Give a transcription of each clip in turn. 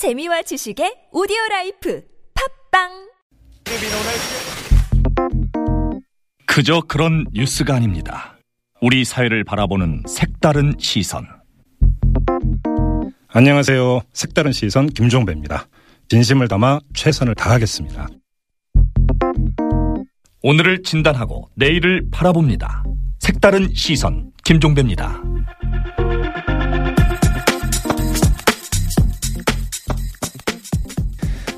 재미와 지식의 오디오 life 팟빵 그저 그런 뉴스가 아닙니다. 우리 사회를 바라보는 색다른 시선. 안녕하세요. 색다른 시선 김종배입니다. 진심을 담아 최선을 다하겠습니다. 오늘을 진단하고 내일을 바라봅니다. 색다른 시선 김종배입니다.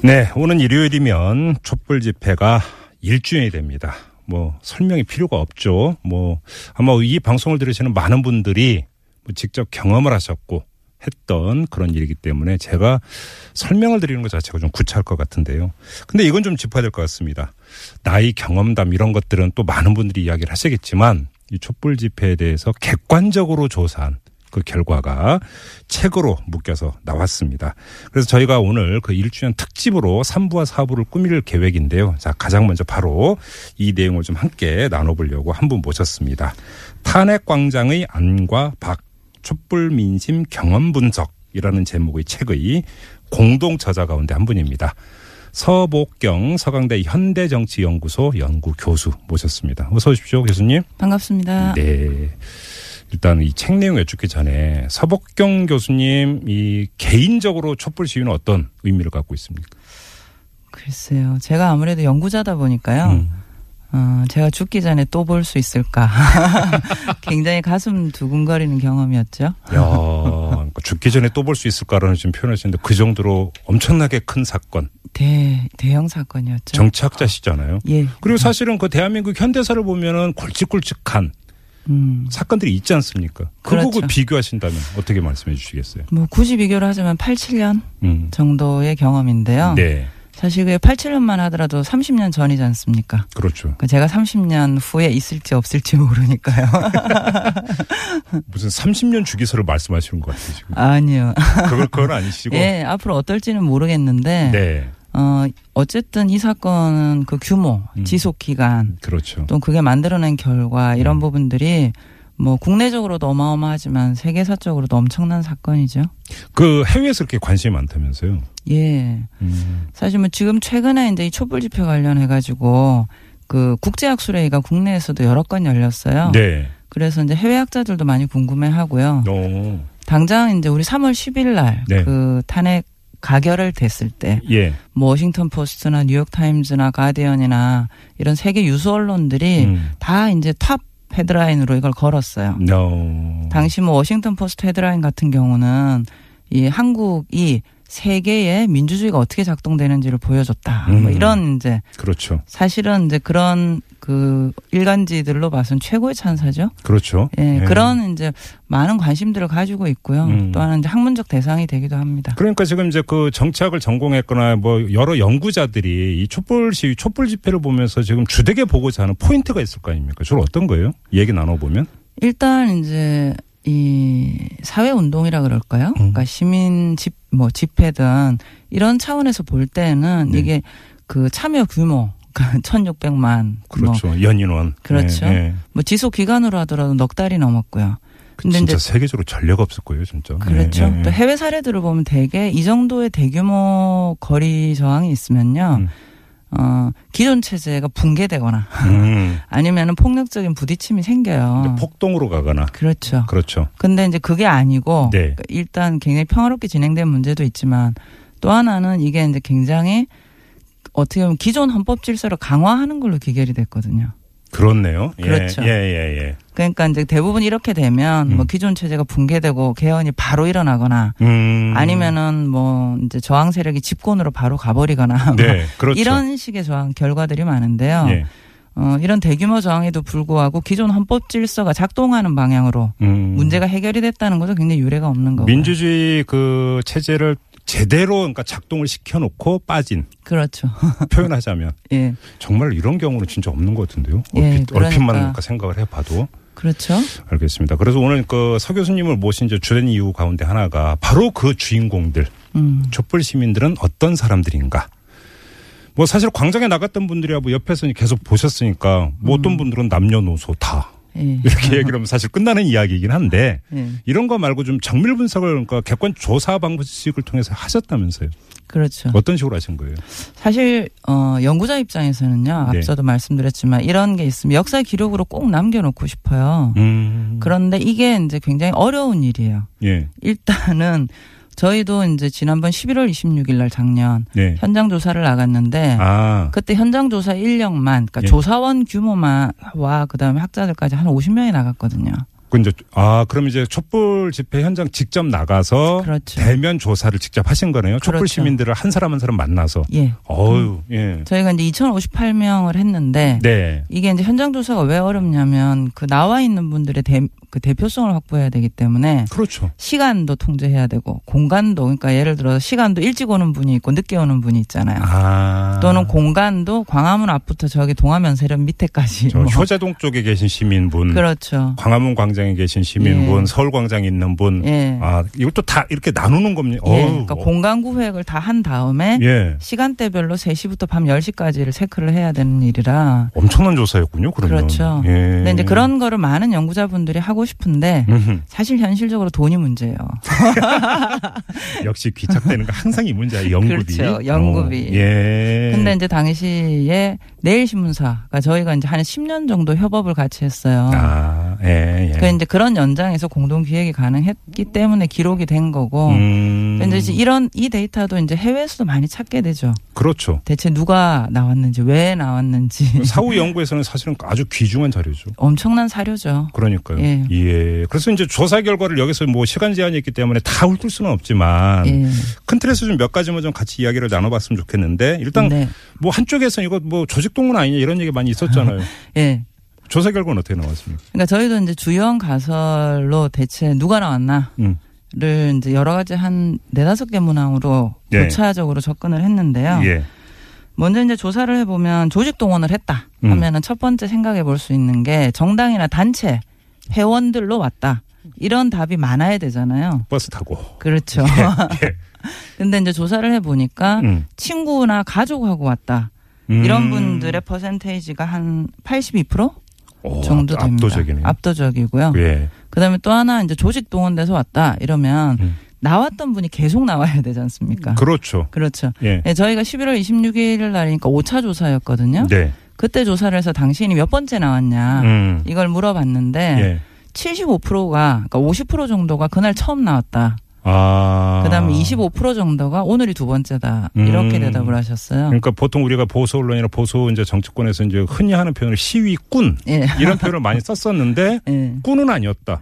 네, 오는 일요일이면 촛불 집회가 1주년이 됩니다. 뭐 설명이 필요가 없죠. 뭐 아마 이 방송을 들으시는 많은 분들이 뭐 직접 경험을 하셨고 했던 그런 일이기 때문에 제가 설명을 드리는 것 자체가 좀 구차할 것 같은데요. 근데 이건 좀 짚어야 될 것 같습니다. 나이 경험담 이런 것들은 또 많은 분들이 이야기를 하시겠지만 이 촛불 집회에 대해서 객관적으로 조사한 그 결과가 책으로 묶여서 나왔습니다. 그래서 저희가 오늘 그 1주년 특집으로 3부와 4부를 꾸밀 계획인데요. 자, 가장 먼저 바로 이 내용을 좀 함께 나눠보려고 한 분 모셨습니다. 탄핵광장의 안과 박, 촛불 민심 경험 분석이라는 제목의 책의 공동 저자 가운데 한 분입니다. 서복경 서강대 현대정치연구소 연구 교수 모셨습니다. 어서 오십시오, 교수님. 반갑습니다. 네. 일단 이 책 내용 여쭙기 전에 서복경 교수님 이 개인적으로 촛불 시위는 어떤 의미를 갖고 있습니까? 글쎄요. 제가 아무래도 연구자다 보니까요. 음. 어, 제가 죽기 전에 또 볼 수 있을까. 굉장히 가슴 두근거리는 경험이었죠. 야, 그러니까 죽기 전에 또 볼 수 있을까라는 지금 표현하시는데 그 정도로 엄청나게 큰 사건. 대, 대형 사건이었죠. 정치학자시잖아요. 예. 그리고 사실은 그 대한민국 현대사를 보면은 굵직굵직한 음. 사건들이 있지 않습니까? 그거고 그렇죠. 비교하신다면 어떻게 말씀해 주시겠어요? 뭐 굳이 비교를 하자면 87년 음. 정도의 경험인데요. 네. 사실 그게 87년만 하더라도 30년 전이지 않습니까? 그렇죠. 그러니까 제가 30년 후에 있을지 없을지 모르니까요. 무슨 30년 주기설을 말씀하시는 것 같아요, 지금. 아니요. 그걸, 그건 아니시고. 예, 앞으로 어떨지는 모르겠는데. 네. 어, 어쨌든 이 사건은 그 규모, 음. 지속 기간, 그렇죠. 또 그게 만들어낸 결과 이런 음. 부분들이 뭐 국내적으로도 어마어마하지만 세계사적으로도 엄청난 사건이죠. 그 해외에서 그렇게 관심이 많다면서요? 예. 음. 사실 뭐 지금 최근에 이제 이 촛불 집회 관련해 가지고 그 국제학 수레이가 국내에서도 여러 건 열렸어요. 네. 그래서 이제 해외 학자들도 많이 궁금해 하고요. 오. 당장 이제 우리 3월 10일 날 네. 그 탄핵 가결을 됐을 때 예. 뭐 워싱턴 포스트나 뉴욕 타임즈나 가디언이나 이런 세계 유수 언론들이 음. 다 이제 top 헤드라인으로 이걸 걸었어요. 네. 당시 뭐 워싱턴 포스트 헤드라인 같은 경우는 이 한국이 세계의 민주주의가 어떻게 작동되는지를 보여줬다. 뭐 음. 이런 이제 그렇죠. 사실은 이제 그런 그 일간지들로 봐선 최고의 찬사죠. 그렇죠. 예, 예. 그런 이제 많은 관심들을 가지고 있고요. 음. 또한 이제 학문적 대상이 되기도 합니다. 그러니까 지금 이제 그 정치학을 전공했거나 뭐 여러 연구자들이 이 촛불 시위, 촛불 집회를 보면서 지금 주되게 보고자 하는 포인트가 있을 거 아닙니까? 주로 어떤 거예요? 얘기 나눠 보면? 일단 이제 이 사회 운동이라 그럴까요? 음. 그러니까 시민 집 뭐 집회든 이런 차원에서 볼 때는 네. 이게 그 참여 규모 그러니까 1,600만 그렇죠. 연인원. 그렇죠. 예, 예. 뭐 지속 기간으로 하더라도 넉 달이 넘었고요. 근데 진짜 세계적으로 전례가 없을 거예요, 진짜. 그렇죠. 예, 예, 예. 또 해외 사례들을 보면 대개 이 정도의 대규모 거리 저항이 있으면요. 음. 어, 기존 체제가 붕괴되거나 음. 아니면은 폭력적인 부딪힘이 생겨요. 폭동으로 가거나. 그렇죠. 그렇죠. 근데 이제 그게 아니고 네. 그러니까 일단 굉장히 평화롭게 진행된 문제도 있지만 또 하나는 이게 이제 굉장히 어떻게 보면 기존 헌법 질서를 강화하는 걸로 기결이 됐거든요. 그렇네요. 예, 그렇죠. 예, 예, 예. 그러니까 이제 대부분 이렇게 되면 음. 뭐 기존 체제가 붕괴되고 개헌이 바로 일어나거나 음. 아니면은 뭐 이제 저항 세력이 집권으로 바로 가버리거나 뭐 네, 그렇죠. 이런 식의 저항 결과들이 많은데요. 예. 어, 이런 대규모 저항에도 불구하고 기존 헌법 질서가 작동하는 방향으로 음. 문제가 해결이 됐다는 것은 굉장히 유례가 없는 거고요. 민주주의 그 체제를 제대로 그러니까 작동을 시켜놓고 빠진 그렇죠. 표현하자면 예. 정말 이런 경우는 진짜 없는 것 같은데요. 예, 얼핏, 그러니까. 얼핏만 그러니까 생각을 해봐도 그렇죠. 알겠습니다. 그래서 오늘 그 서 교수님을 모신 이제 주된 이유 가운데 하나가 바로 그 주인공들 음. 촛불 시민들은 어떤 사람들인가. 뭐 사실 광장에 나갔던 분들이야 뭐 옆에서 계속 보셨으니까 뭐 음. 어떤 분들은 남녀노소 다 예. 이렇게 얘기를 하면 사실 끝나는 이야기이긴 한데 예. 이런 거 말고 좀 정밀 분석을 그러니까 객관 조사 방식을 통해서 하셨다면서요. 그렇죠. 어떤 식으로 하신 거예요? 사실 어 연구자 입장에서는요. 네. 앞서도 말씀드렸지만 이런 게 있으면 역사 기록으로 꼭 남겨놓고 싶어요. 음. 그런데 이게 이제 굉장히 어려운 일이에요. 예. 일단은 저희도 이제 지난번 11월 26일 날 작년 네. 현장 조사를 나갔는데 아. 그때 현장 조사 인력만 그러니까 예. 조사원 규모만 와 그다음에 학자들까지 한 50명이 나갔거든요. 그 이제 아 그럼 이제 촛불 집회 현장 직접 나가서 그렇죠. 대면 조사를 직접 하신 거네요. 촛불 그렇죠. 시민들을 한 사람 한 사람 만나서. 예. 어유 예. 저희가 이제 2,058명을 했는데 네. 이게 이제 현장 조사가 왜 어렵냐면 그 나와 있는 분들의 대, 그 대표성을 확보해야 되기 때문에 그렇죠. 시간도 통제해야 되고 공간도 그러니까 예를 들어 시간도 일찍 오는 분이 있고 늦게 오는 분이 있잖아요. 아. 또는 공간도 광화문 앞부터 저기 동화면세점 밑에까지 저 뭐. 효자동 쪽에 계신 시민분, 그렇죠. 광화문 광장에 계신 시민분, 예. 서울 광장에 있는 분, 예. 아 이것도 다 이렇게 나누는 겁니다. 예. 그러니까 공간 구획을 다 한 다음에 예. 시간대별로 3시부터 밤 10시까지를 체크를 해야 되는 일이라 엄청난 조사였군요. 그러면. 그렇죠. 예. 근데 이제 그런 거를 많은 연구자분들이 하고 싶은데 음흠. 사실 현실적으로 돈이 문제예요. 역시 귀착되는 거 항상 이 문제야. 연구비. 그렇죠. 연구비. 어, 예. 근데 이제 당시에 내일신문사가 저희가 이제 한 10년 정도 협업을 같이 했어요. 아, 예, 예. 그 이제 그런 연장에서 공동 기획이 가능했기 때문에 기록이 된 거고. 음. 이제 이런 이 데이터도 이제 해외에서도 많이 찾게 되죠. 그렇죠. 대체 누가 나왔는지 왜 나왔는지 사후 연구에서는 사실은 아주 귀중한 자료죠. 엄청난 사료죠. 그러니까요. 예. 예. 그래서 이제 조사 결과를 여기서 뭐 시간 제한이 있기 때문에 다 훑을 수는 없지만 예. 큰 틀에서 좀 몇 가지만 좀 같이 이야기를 나눠봤으면 좋겠는데 일단 네. 뭐 한쪽에서 이거 뭐 조직 동원 아니냐 이런 얘기 많이 있었잖아요. 예. 조사 결과는 어떻게 나왔습니까? 그러니까 저희도 이제 주요 가설로 대체 누가 나왔나 음. 를 이제 여러 가지 한 네다섯 개 문항으로 네. 교차적으로 접근을 했는데요. 예. 먼저 이제 조사를 해보면 조직 동원을 했다 음. 하면은 첫 번째 생각해 볼 수 있는 게 정당이나 단체 회원들로 왔다 이런 답이 많아야 되잖아요. 버스 타고. 그렇죠. 예. 근데 이제 조사를 해 보니까 음. 친구나 가족하고 왔다 음. 이런 분들의 퍼센테이지가 한 82% 오, 정도 됩니다. 압도적이네요. 압도적이고요. 예. 그다음에 또 하나 이제 조직 동원돼서 왔다 이러면 음. 나왔던 분이 계속 나와야 되지 않습니까? 그렇죠. 그렇죠. 예. 네, 저희가 11월 26일 날이니까 5차 조사였거든요. 네. 그때 조사를 해서 당신이 몇 번째 나왔냐 음. 이걸 물어봤는데 예. 75%가 그러니까 50% 정도가 그날 처음 나왔다. 아. 그다음에 25% 정도가 오늘이 두 번째다. 이렇게 음. 대답을 하셨어요. 그러니까 보통 우리가 보수 언론이나 보수 이제 정치권에서 이제 흔히 하는 표현을 시위꾼 예. 이런 표현을 많이 썼었는데 예. 꾼은 아니었다.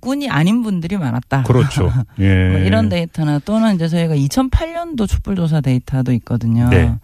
꾼이 아닌 분들이 많았다. 그렇죠. 예. 뭐 이런 데이터나 또는 이제 저희가 2008년도 촛불조사 데이터도 있거든요. 네.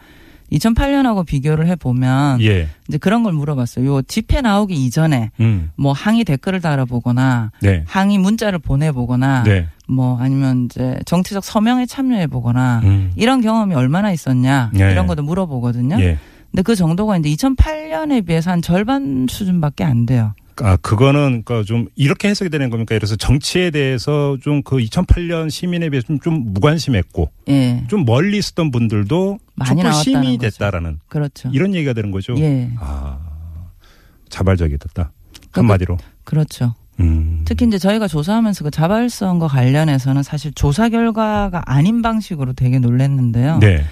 2008년하고 비교를 해보면 예. 이제 그런 걸 물어봤어요. 요 집회 나오기 이전에 음. 뭐 항의 댓글을 달아보거나 네. 항의 문자를 보내보거나 네. 뭐 아니면 이제 정치적 서명에 참여해보거나 음. 이런 경험이 얼마나 있었냐 예. 이런 것도 물어보거든요. 예. 근데 그 정도가 이제 2008년에 비해서 한 절반 수준밖에 안 돼요. 아, 그거는 그러니까 좀 이렇게 해석이 되는 겁니까? 그래서 정치에 대해서 좀 그 2008년 시민에 비해서 좀, 좀 무관심했고 예, 좀 멀리 있었던 분들도 많이 촛불 시민이. 됐다라는 그렇죠. 이런 얘기가 되는 거죠. 예, 아, 자발적이 됐다. 그러니까 한마디로. 그렇죠. 음. 특히 이제 저희가 조사하면서 그 자발성과 관련해서는 사실 조사 결과가 아닌 방식으로 되게 놀랐는데요. 네.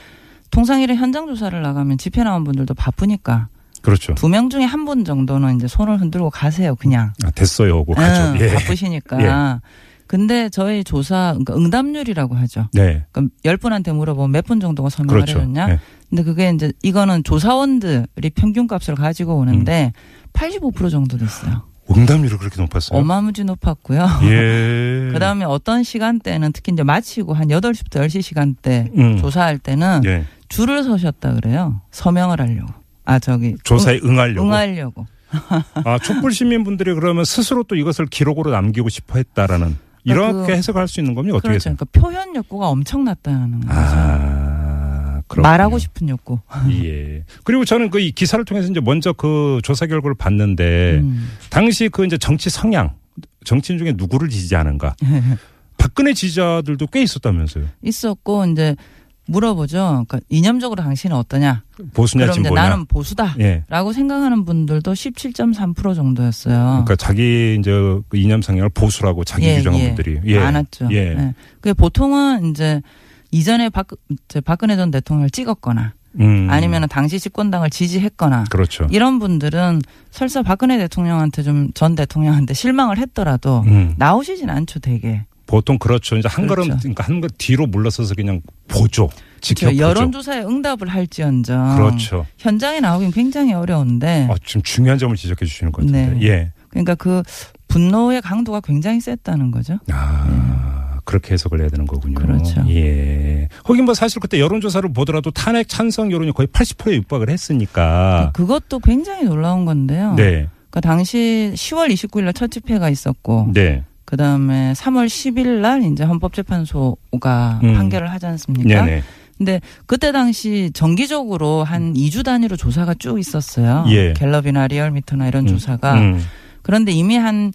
통상일에 현장 조사를 나가면 집회 나온 분들도 바쁘니까 그렇죠. 두 명 중에 한 분 정도는 이제 손을 흔들고 가세요, 그냥. 아, 됐어요. 하고 가죠. 응, 예. 바쁘시니까. 근데 저희 조사, 그러니까 응답률이라고 하죠. 네. 그럼 열 분한테 물어보면 몇 분 정도가 서명을 그렇죠. 해줬냐? 네. 근데 그게 이제 이거는 조사원들이 평균값을 가지고 오는데 85% 정도 됐어요. 응답률이 그렇게 높았어요. 어마무지 높았고요. 예. 그 다음에 어떤 시간대는 특히 이제 마치고 한 8시부터 10시 시간대 음. 조사할 때는 예. 줄을 서셨다 그래요. 서명을 하려고. 아, 저기. 조사에 응하려고. 응하려고. 아, 촛불 시민분들이 그러면 스스로 또 이것을 기록으로 남기고 싶어 했다라는 이렇게 그- 해석할 수 있는 겁니까? 어떻게 그렇죠. 해서? 그러니까 표현 욕구가 엄청났다는 거죠. 아. 말하고 싶은 욕구. 예. 그리고 저는 그 이 기사를 통해서 이제 먼저 그 조사 결과를 봤는데 음. 당시 그 이제 정치 성향 정치인 중에 누구를 지지하는가 박근혜 지지자들도 꽤 있었다면서요. 있었고 이제 물어보죠. 그러니까 이념적으로 당신은 어떠냐? 보수냐 그럼 진보냐. 나는 보수다. 예. 라고 생각하는 분들도 17.3% 정도였어요. 그러니까 자기 이제 그 이념 성향을 보수라고 자기 예, 규정한 예. 분들이 예. 많았죠. 예. 예. 그 보통은 이제 이전에 박, 박근혜 전 대통령을 찍었거나 음. 아니면 당시 집권당을 지지했거나 그렇죠. 이런 분들은 설사 박근혜 대통령한테 좀 전 대통령한테 실망을 했더라도 음. 나오시진 않죠, 되게. 보통 그렇죠. 이제 한 그렇죠. 걸음 그러니까 한 걸 뒤로 물러서서 그냥 보죠. 지켜보죠. 그렇죠. 여론조사에 응답을 할지언정 그렇죠. 현장에 나오긴 굉장히 어려운데 아, 지금 중요한 점을 지적해 주시는 것 같은데. 네. 예. 그러니까 그 분노의 강도가 굉장히 셌다는 거죠. 아, 그렇게 해석을 해야 되는 거군요. 그렇죠. 예. 거긴 뭐 사실 그때 여론조사를 보더라도 탄핵 찬성 여론이 거의 80%에 육박을 했으니까. 그것도 굉장히 놀라운 건데요. 아. 네. 그러니까 당시 10월 29일 날 첫 집회가 있었고 네. 그 다음에 3월 10일 날 이제 헌법재판소가 음. 판결을 하지 않습니까? 네네. 근데 그때 당시 정기적으로 한 2주 단위로 조사가 쭉 있었어요. 예. 갤럽이나 리얼미터나 이런 음, 조사가. 음. 그런데 이미 한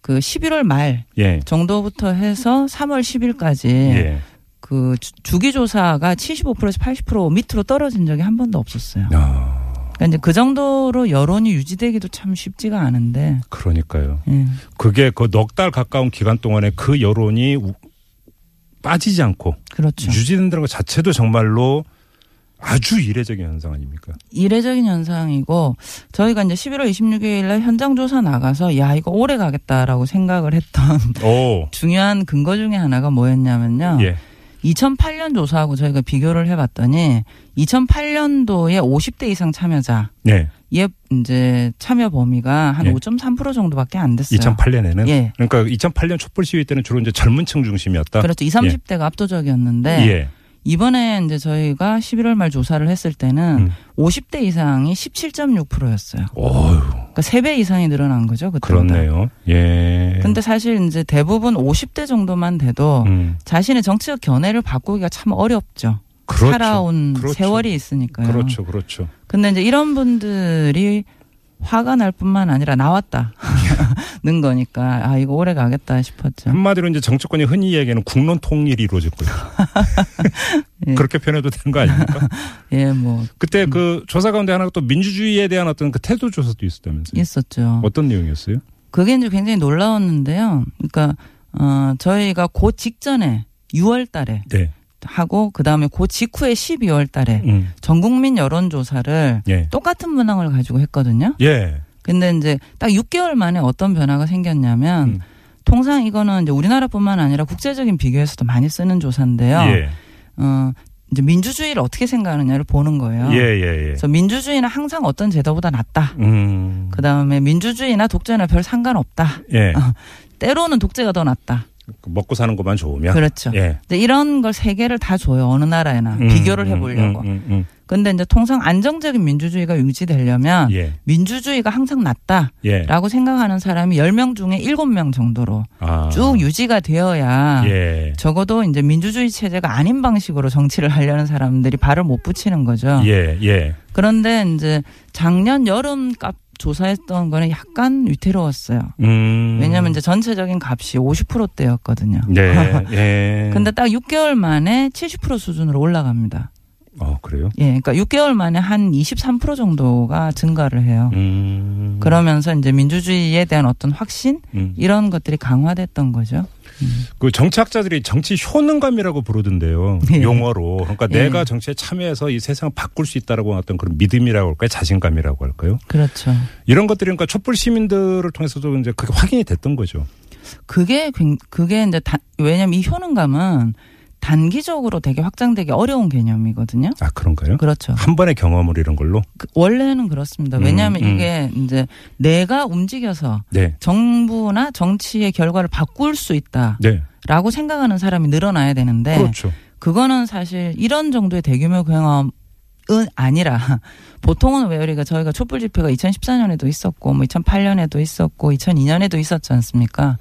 그 11월 말 예. 정도부터 해서 3월 10일까지 예. 그 주- 주기 조사가 75%에서 80% 밑으로 떨어진 적이 한 번도 없었어요. 아, 그러니까 이제 그 정도로 여론이 유지되기도 참 쉽지가 않은데. 그러니까요. 예. 그게 그 넉 달 가까운 기간 동안에 그 여론이 우- 빠지지 않고 그렇죠. 유지된다는 것 자체도 정말로 아주 이례적인 현상 아닙니까? 이례적인 현상이고 저희가 이제 11월 26일 날 현장 조사 나가서 야 이거 오래 가겠다라고 생각을 했던 오. 중요한 근거 중에 하나가 뭐였냐면요. 예. 2008년 조사하고 저희가 비교를 해봤더니 2008년도에 50대 이상 참여자 네. 예 이제 참여 범위가 한 예. 5.3% 정도밖에 안 됐어요. 2008년에는 예. 그러니까 2008년 촛불 시위 때는 주로 이제 젊은층 중심이었다. 그렇죠. 20, 30대가 압도적이었는데 예. 이번에 이제 저희가 11월 말 조사를 했을 때는 음. 50대 이상이 17.6%였어요. 어휴, 그러니까 3배 이상이 늘어난 거죠. 그때 그렇네요. 예. 근데 사실 이제 대부분 50대 정도만 돼도 음, 자신의 정치적 견해를 바꾸기가 참 어렵죠. 그렇죠. 살아온 그렇죠. 세월이 있으니까요. 그렇죠. 그렇죠. 근데 이제 이런 분들이 화가 날 뿐만 아니라 나왔다는 거니까 아 이거 오래 가겠다 싶었죠. 한마디로 이제 정치권이 흔히 이야기하는 국론 통일이 이루어질 거예요. 예. 그렇게 표현해도 되는 거 아닙니까? 예, 뭐 그때 그 조사 가운데 하나가 또 민주주의에 대한 어떤 그 태도 조사도 있었다면서요. 있었죠. 어떤 내용이었어요? 그게 이제 굉장히 놀라웠는데요. 그러니까 어 저희가 그 직전에 6월달에 네. 하고 그 다음에 그 직후에 12월 달에 음. 전 국민 여론 조사를 예. 똑같은 문항을 가지고 했거든요. 예. 근데 이제 딱 6개월 만에 어떤 변화가 생겼냐면 음. 통상 이거는 이제 우리나라뿐만 아니라 국제적인 비교에서도 많이 쓰는 조사인데요. 예. 어 이제 민주주의를 어떻게 생각하느냐를 보는 거예요. 예, 예, 예. 그래서 민주주의는 항상 어떤 제도보다 낫다. 음. 그 다음에 민주주의나 독재나 별 상관없다. 예. 때로는 독재가 더 낫다. 그 먹고 사는 것만 좋으면. 그렇죠. 예. 이런 걸 세 개를 다 줘요. 어느 나라에나 음, 비교를 음, 해보려고. 음, 음, 음. 근데 이제 통상 안정적인 민주주의가 유지되려면 예. 민주주의가 항상 낫다라고 예. 생각하는 사람이 10명 중에 7명 정도로 아. 쭉 유지가 되어야 예. 적어도 이제 민주주의 체제가 아닌 방식으로 정치를 하려는 사람들이 발을 못 붙이는 거죠. 예, 예. 그런데 이제 작년 여름 값 조사했던 거는 약간 위태로웠어요. 음. 왜냐하면 이제 전체적인 값이 50%대였거든요. 네. 예. 근데 딱 6개월 만에 70% 수준으로 올라갑니다. 어, 그래요? 예, 그러니까 6개월 만에 한 23% 정도가 증가를 해요. 음. 그러면서 이제 민주주의에 대한 어떤 확신 음. 이런 것들이 강화됐던 거죠. 그 정치학자들이 정치 효능감이라고 부르던데요. 예. 용어로. 그러니까 예. 내가 정치에 참여해서 이 세상을 바꿀 수 있다라고 어떤 그런 믿음이라고 할까요? 자신감이라고 할까요? 그렇죠. 이런 것들이 그러니까 촛불 시민들을 통해서도 이제 그게 확인이 됐던 거죠. 그게 굉- 그게 이제 다, 왜냐면 이 효능감은 단기적으로 되게 확장되기 어려운 개념이거든요. 아, 그런가요? 그렇죠. 한 번의 경험을 이런 걸로? 그- 원래는 그렇습니다. 왜냐하면 음, 음. 이게 이제 내가 움직여서 네. 정부나 정치의 결과를 바꿀 수 있다라고 네. 생각하는 사람이 늘어나야 되는데 그렇죠. 그거는 사실 이런 정도의 대규모 경험 은 아니라 보통은 왜 우리가 저희가 촛불 집회가 2014년에도 있었고 뭐 2008년에도 있었고 2002년에도 있었지 않습니까?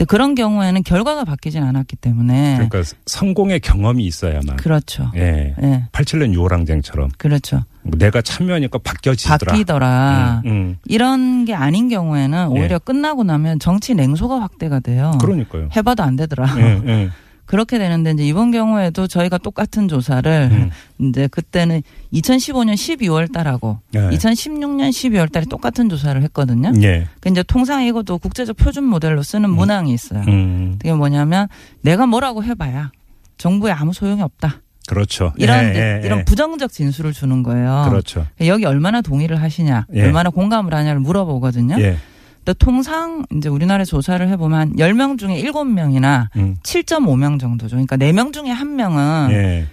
근데 그런 경우에는 결과가 바뀌진 않았기 때문에 그러니까 성공의 경험이 있어야만. 그렇죠. 예. 예. 87년 6월 항쟁처럼 그렇죠. 내가 참여하니까 바뀌어지더라. 바뀌더라. 음, 음. 이런 게 아닌 경우에는 예. 오히려 끝나고 나면 정치 냉소가 확대가 돼요. 그러니까요. 해봐도 안 되더라. 예, 예. 그렇게 되는데 이제 이번 경우에도 저희가 똑같은 조사를 음. 이제 그때는 2015년 12월 달하고 네. 2016년 12월 달에 똑같은 조사를 했거든요. 예. 그 이제 통상 이것도 국제적 표준 모델로 쓰는 문항이 있어요. 음. 그게 뭐냐면 내가 뭐라고 해봐야 정부에 아무 소용이 없다. 그렇죠. 이런 예, 예, 이런 예. 부정적 진술을 주는 거예요. 그렇죠. 여기 얼마나 동의를 하시냐, 예. 얼마나 공감을 하냐를 물어보거든요. 예. 근데 통상 이제 우리나라 조사를 해보면 한 10명 중에 7명이나 음. 7.5명 정도죠. 그러니까 4명 중에 1명은 예.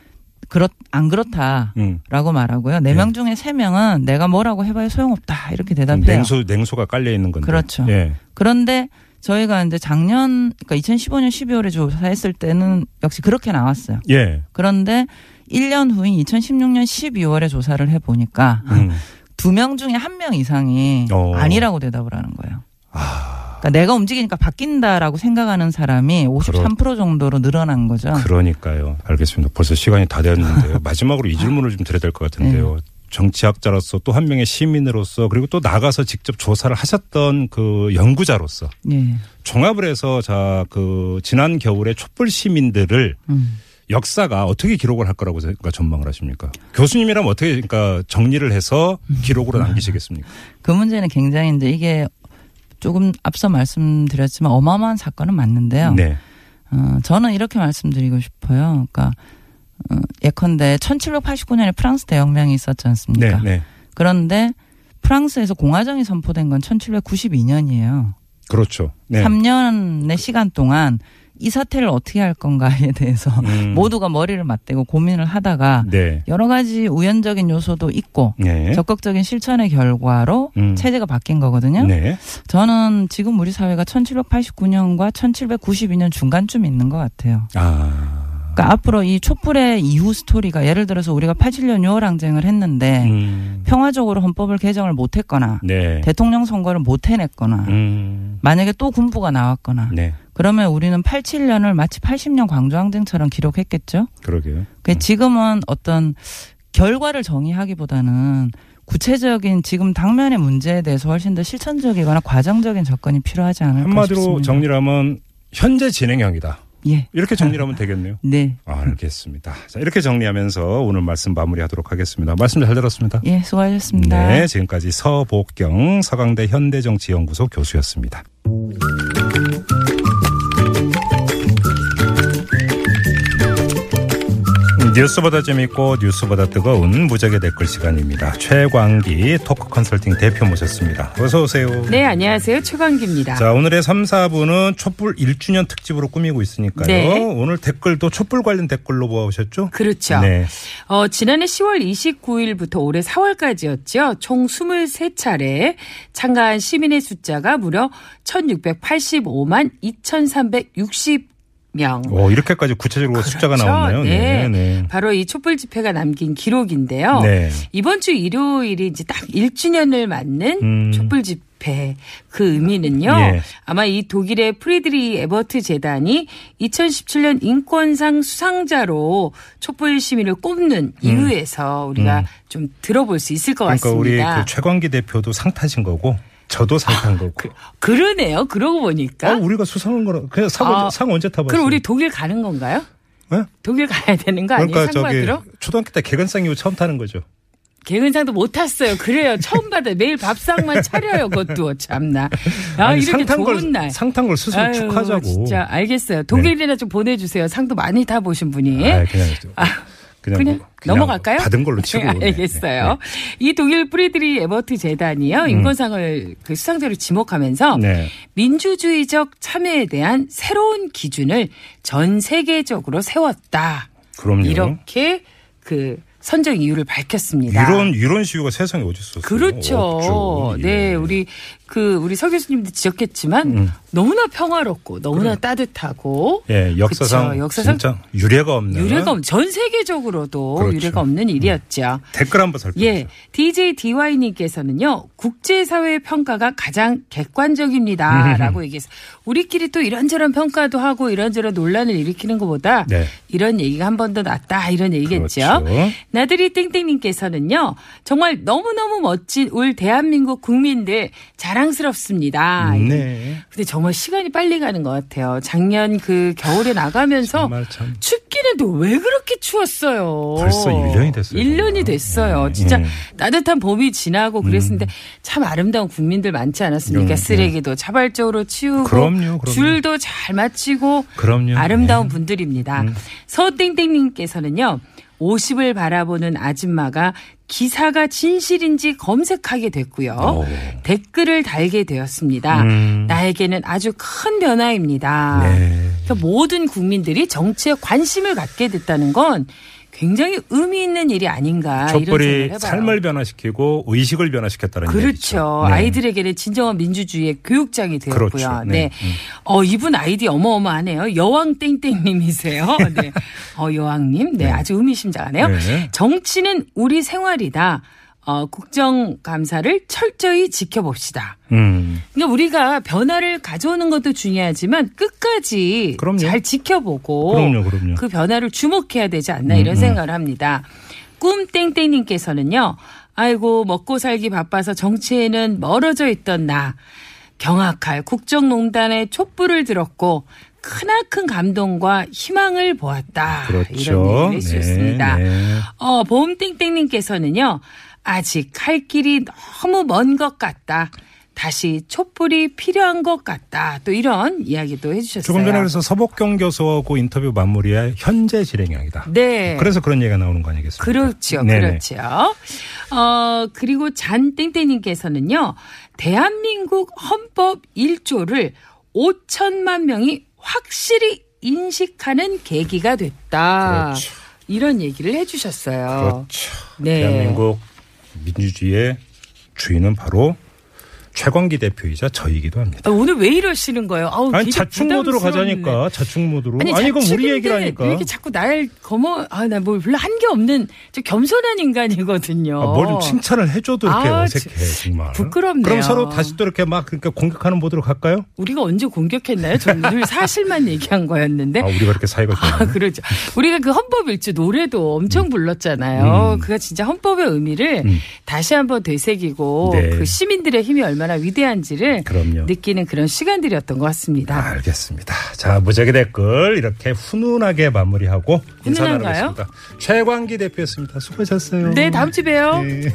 그렇 안 그렇다라고 음. 말하고요. 4명 중에 3명은 내가 뭐라고 해봐야 소용없다 이렇게 대답해요. 냉소 냉소가 깔려 있는 건데. 그렇죠. 예. 그런데 저희가 이제 작년 그러니까 2015년 12월에 조사했을 때는 역시 그렇게 나왔어요. 예. 그런데 1년 후인 2016년 12월에 조사를 해 보니까 음. 두 명 중에 한 명 이상이 어. 아니라고 대답을 하는 거예요. 아. 그러니까 내가 움직이니까 바뀐다라고 생각하는 사람이 53% 정도로 늘어난 거죠. 그러니까요. 알겠습니다. 벌써 시간이 다 되었는데요. 마지막으로 이 질문을 좀 드려야 될 것 같은데요. 네. 정치학자로서 또 한 명의 시민으로서 그리고 또 나가서 직접 조사를 하셨던 그 연구자로서 예. 종합을 해서 자 그 지난 겨울에 촛불 시민들을 음. 역사가 어떻게 기록을 할 거라고 생각 전망을 하십니까? 교수님이라면 어떻게 그러니까 정리를 해서 기록으로 남기시겠습니까? 그 문제는 굉장히 이제 이게 조금 앞서 말씀드렸지만 어마어마한 사건은 맞는데요. 네. 어, 저는 이렇게 말씀드리고 싶어요. 그러니까 어, 예컨대 1789년에 프랑스 대혁명이 있었지 않습니까? 네. 네. 그런데 프랑스에서 공화정이 선포된 건 1792년이에요. 그렇죠. 네. 3년의 시간 동안 이 사태를 어떻게 할 건가에 대해서 음. 모두가 머리를 맞대고 고민을 하다가 네. 여러 가지 우연적인 요소도 있고 네. 적극적인 실천의 결과로 음. 체제가 바뀐 거거든요. 네. 저는 지금 우리 사회가 1789년과 1792년 중간쯤 있는 것 같아요. 아. 그러니까 앞으로 이 촛불의 이후 스토리가 예를 들어서 우리가 87년 6월 항쟁을 했는데 음. 평화적으로 헌법을 개정을 못했거나 네. 대통령 선거를 못 해냈거나 음. 만약에 또 군부가 나왔거나 네. 그러면 우리는 87년을 마치 80년 광주항쟁처럼 기록했겠죠. 그러게요. 그 지금은 어떤 결과를 정의하기보다는 구체적인 지금 당면의 문제에 대해서 훨씬 더 실천적이거나 과정적인 접근이 필요하지 않을까 한마디로 싶습니다. 정리를 하면 현재 진행형이다. 예. 이렇게 정리를 하면 되겠네요. 네. 아, 알겠습니다. 자, 이렇게 정리하면서 오늘 말씀 마무리하도록 하겠습니다. 말씀 잘 들었습니다. 예, 수고하셨습니다. 네, 지금까지 서복경 서강대 현대정치연구소 교수였습니다. 뉴스보다 재밌고 뉴스보다 뜨거운 무적의 댓글 시간입니다. 최광기 토크 컨설팅 대표 모셨습니다. 어서 오세요. 네, 안녕하세요. 최광기입니다. 자, 오늘의 3, 4부는 촛불 1주년 특집으로 꾸미고 있으니까요. 네. 오늘 댓글도 촛불 관련 댓글로 모아오셨죠? 그렇죠. 네. 어, 지난해 10월 29일부터 올해 4월까지였죠. 총 23차례 참가한 시민의 숫자가 무려 1685만 2360 명. 오, 이렇게까지 구체적으로 숫자가 그렇죠. 나왔네요. 네. 네. 네. 바로 이 촛불 집회가 남긴 기록인데요. 네. 이번 주 일요일이 이제 딱 1주년을 맞는 음. 촛불 집회 그 의미는요. 예. 아마 이 독일의 프리드리히 에버트 재단이 2017년 인권상 수상자로 촛불 시민을 꼽는 이유에서 우리가 음. 좀 들어볼 수 있을 것 그러니까 우리 같습니다. 그 최광기 대표도 상 타신 거고 저도 상탄 거고. 그, 러네요 그러고 보니까. 아, 우리가 수상한 거라. 그냥 상, 아, 상 언제 타봤어요? 그럼 우리 독일 가는 건가요? 네? 독일 가야 되는 거 아니에요? 그러니까 상 저기 받으러? 초등학교 때 개근상 이후 처음 타는 거죠. 개근상도 못 탔어요. 그래요. 처음 받아. 매일 밥상만 차려요. 그것도 참나. 아 아니, 이렇게 상탄 좋은 걸, 날. 상탄 걸 스스로 아유, 축하하자고. 진짜 알겠어요. 독일이나 좀 보내주세요. 상도 많이 타보신 분이. 아, 그냥, 그냥, 그냥, 뭐 넘어갈까요? 받은 걸로 치고. 네, 네, 알겠어요. 이 독일 프리드리히 에버트 재단이요 인권상을 그 수상자로 지목하면서 네. 민주주의적 참여에 대한 새로운 기준을 전 세계적으로 세웠다. 그럼요. 이렇게 그 선정 이유를 밝혔습니다. 이런 이런 시위가 세상에 어디 있었어요? 그렇죠. 없죠. 네, 예. 우리 그 우리 서 교수님도 지적했지만 음. 너무나 평화롭고 너무나 따뜻하고 예, 역사상, 그쵸, 역사상 진짜 유례가 없는 유례가 없, 전 세계적으로도 그렇죠. 유례가 없는 일이었죠. 댓글 한번 살펴보세요. 예, DJ DY님께서는요, 국제사회 평가가 가장 객관적입니다라고 얘기해서 우리끼리 또 이런저런 평가도 하고 이런저런 논란을 일으키는 것보다 네. 이런 얘기가 한 번 더 낫다 이런 얘기겠죠. 그렇죠. 나들이 땡땡 님께서는요, 정말 너무너무 멋진 울 대한민국 국민들 자랑스럽습니다. 네. 근데 정말 시간이 빨리 가는 것 같아요. 작년 그 겨울에 나가면서. 춥기는 또 왜 그렇게 추웠어요? 벌써 1년이 됐어요, 1년이 정말. 됐어요. 네, 진짜 네. 따뜻한 봄이 지나고 그랬는데 참 아름다운 국민들 많지 않았습니까? 네, 네. 쓰레기도 자발적으로 치우고 그럼요, 그럼요. 줄도 잘 맞추고 그럼요. 아름다운 네. 분들입니다. 서땡땡님께서는요. 50을 바라보는 아줌마가 기사가 진실인지 검색하게 됐고요. 오. 댓글을 달게 되었습니다. 음. 나에게는 아주 큰 변화입니다. 네. 그러니까 모든 국민들이 정치에 관심을 갖게 됐다는 건 굉장히 의미 있는 일이 아닌가 촛불이. 삶을 변화시키고 의식을 변화시켰다는 그렇죠. 얘기죠. 네. 아이들에게는 진정한 민주주의의 교육장이 되었고요. 그렇죠. 네. 네. 음. 어, 이분 아이디 어마어마하네요. 여왕 땡땡님이세요. 네. 어, 여왕님. 네. 아주 의미심장하네요. 네. 정치는 우리 생활 이다. 어, 국정감사를 철저히 지켜봅시다. 음. 그러니까 우리가 변화를 가져오는 것도 중요하지만 끝까지 그럼요. 잘 지켜보고 그럼요, 그럼요. 그 변화를 주목해야 되지 않나 음, 이런 음. 생각을 합니다. 꿈땡땡님께서는요. 아이고 먹고 살기 바빠서 정치에는 멀어져 있던 나 경악할 국정농단의 촛불을 들었고 크나큰 감동과 희망을 보았다. 그렇죠. 이런 얘기를 해주셨습니다. 네, 네. 어, 보험땡땡님께서는요, 아직 갈 길이 너무 먼 것 같다. 다시 촛불이 필요한 것 같다. 또 이런 이야기도 해주셨어요. 조금 전에 그래서 서복경 교수하고 인터뷰 마무리에 현재 실행형이다. 네. 그래서 그런 얘기가 나오는 거 아니겠습니까? 그렇죠. 네네. 그렇죠. 어, 그리고 잔땡땡님께서는요, 대한민국 헌법 1조를 5천만 명이 확실히 인식하는 계기가 됐다. 그렇죠. 이런 얘기를 해주셨어요. 그렇죠. 네. 대한민국 민주주의의 주인은 바로 최광기 대표이자 저이기도 합니다. 아, 오늘 왜 이러시는 거예요? 아우, 아니 자축 모드로. 가자니까 자축 모드로. 아니, 이건 우리 얘기라니까. 왜 이렇게 자꾸 날 거머 아나 뭐 별로 한 게 없는 저 겸손한 인간이거든요. 아, 뭘좀 칭찬을 해줘도 이렇게 아, 어색해 정말. 부끄럽네요. 그럼 서로 다시 또 이렇게 막 그러니까 공격하는 모드로 갈까요? 우리가 언제 공격했나요? 저는 늘 사실만 얘기한 거였는데. 아 우리가 이렇게 사이가 아, 좋네. 그러죠. 우리가 그 헌법 일주 노래도 엄청 불렀잖아요. 음. 그가 진짜 헌법의 의미를 음. 다시 한번 되새기고 네. 그 시민들의 힘이 얼마나 위대한지를 그럼요. 느끼는 그런 시간들이었던 것 같습니다. 알겠습니다. 자 무작위 댓글 이렇게 훈훈하게 마무리하고 인사 훈훈한가요? 나누겠습니다. 최광기 대표였습니다. 수고하셨어요. 네, 다음 주에 봬요. 네.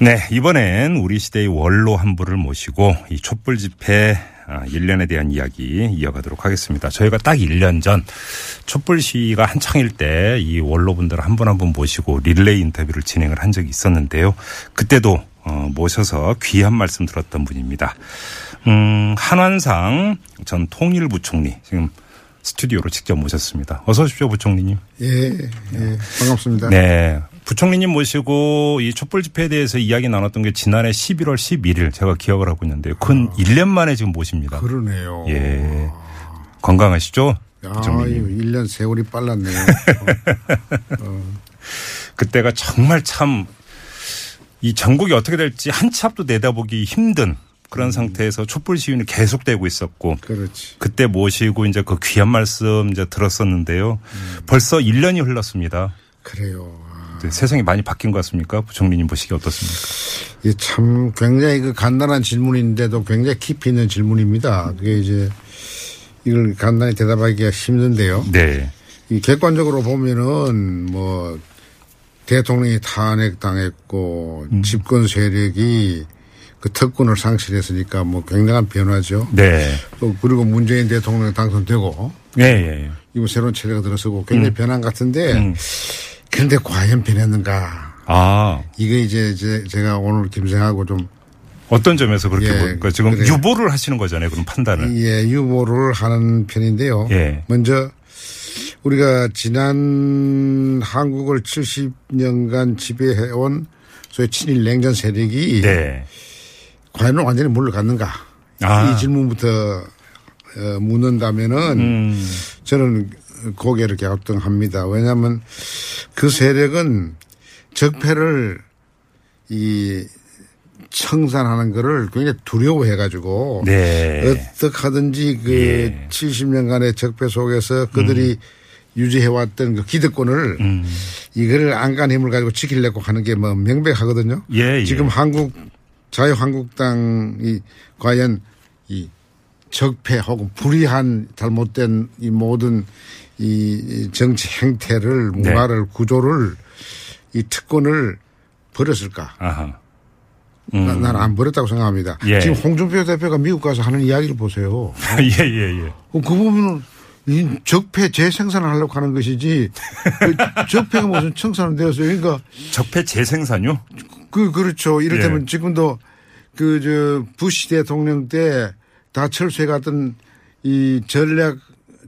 네, 이번엔 우리 시대의 원로 한 분을 모시고 이 촛불 집회 아, 1년에 대한 이야기 이어가도록 하겠습니다. 저희가 딱 1년 전 촛불 시위가 한창일 때 이 원로분들 한 분 한 분 모시고 릴레이 인터뷰를 진행을 한 적이 있었는데요. 그때도 어, 모셔서 귀한 말씀 들었던 분입니다. 음, 한완상 전 통일부총리 지금 스튜디오로 직접 모셨습니다. 어서 오십시오, 부총리님. 예, 예, 반갑습니다. 네. 부총리님 모시고 이 촛불 집회에 대해서 이야기 나눴던 게 지난해 11월 11일 제가 기억을 하고 있는데요. 근 1년 만에 지금 모십니다. 아. 그러네요. 예. 건강하시죠? 야, 부총리님. 1년 세월이 빨랐네요. 그때가 정말 참 이 전국이 어떻게 될지 한 치 앞도 내다보기 힘든 음. 그런 상태에서 촛불 시위는 계속되고 있었고 그렇지. 그때 모시고 이제 그 귀한 말씀 이제 들었었는데요. 음. 벌써 1년이 흘렀습니다. 그래요. 아, 네, 세상이 많이 바뀐 것 같습니까? 부총리님 보시기 어떻습니까? 이게 참 굉장히 그 간단한 질문인데도 굉장히 깊이 있는 질문입니다. 그게 이제 이걸 간단히 대답하기가 힘든데요. 네. 이 객관적으로 보면은 뭐 대통령이 탄핵당했고 음. 집권 세력이 그 특권을 상실했으니까 뭐 굉장한 변화죠. 네. 또 그리고 문재인 대통령 당선되고 예, 예. 이번 새로운 체제가 들어서고 굉장히 변한 것 같은데 음. 그런데 과연 변했는가? 아, 이게 이제 제, 제가 오늘 김생하고 좀 어떤 점에서 그렇게 예, 보니까 지금 그래요. 유보를 하시는 거잖아요. 그럼 판단을. 예, 유보를 하는 편인데요. 예. 먼저 우리가 지난 한국을 70년간 지배해온 소위 친일 냉전 세력이 네. 과연 완전히 물러갔는가? 아. 이 질문부터 어, 묻는다면은 음. 저는 고개를 갸우뚱합니다. 왜냐하면 그 세력은 적폐를 이 청산하는 거를 굉장히 두려워해 가지고 네. 어떻게 하든지 그 예. 70년간의 적폐 속에서 그들이 유지해왔던 그 기득권을 음. 이거를 안간 힘을 가지고 지키려고 하는 게 뭐 명백하거든요. 예, 예. 지금 한국 자유한국당이 과연 이 적폐 혹은 불의한 잘못된 이 모든 이 정치 행태를 네. 문화를 구조를 이 특권을 버렸을까? 아하. 난안 버렸다고 생각합니다. 음. 예. 지금 홍준표 대표가 미국 가서 하는 이야기를 보세요. 예, 예, 예. 그 부분은 이 적폐 재생산을 하려고 하는 것이지 그 적폐가 무슨 청산은 되었어요. 그러니까 적폐 재생산요? 그 그렇죠. 이를테면 예. 지금도 그 저 부시 대통령 때 다 철수해 갔던 이 전략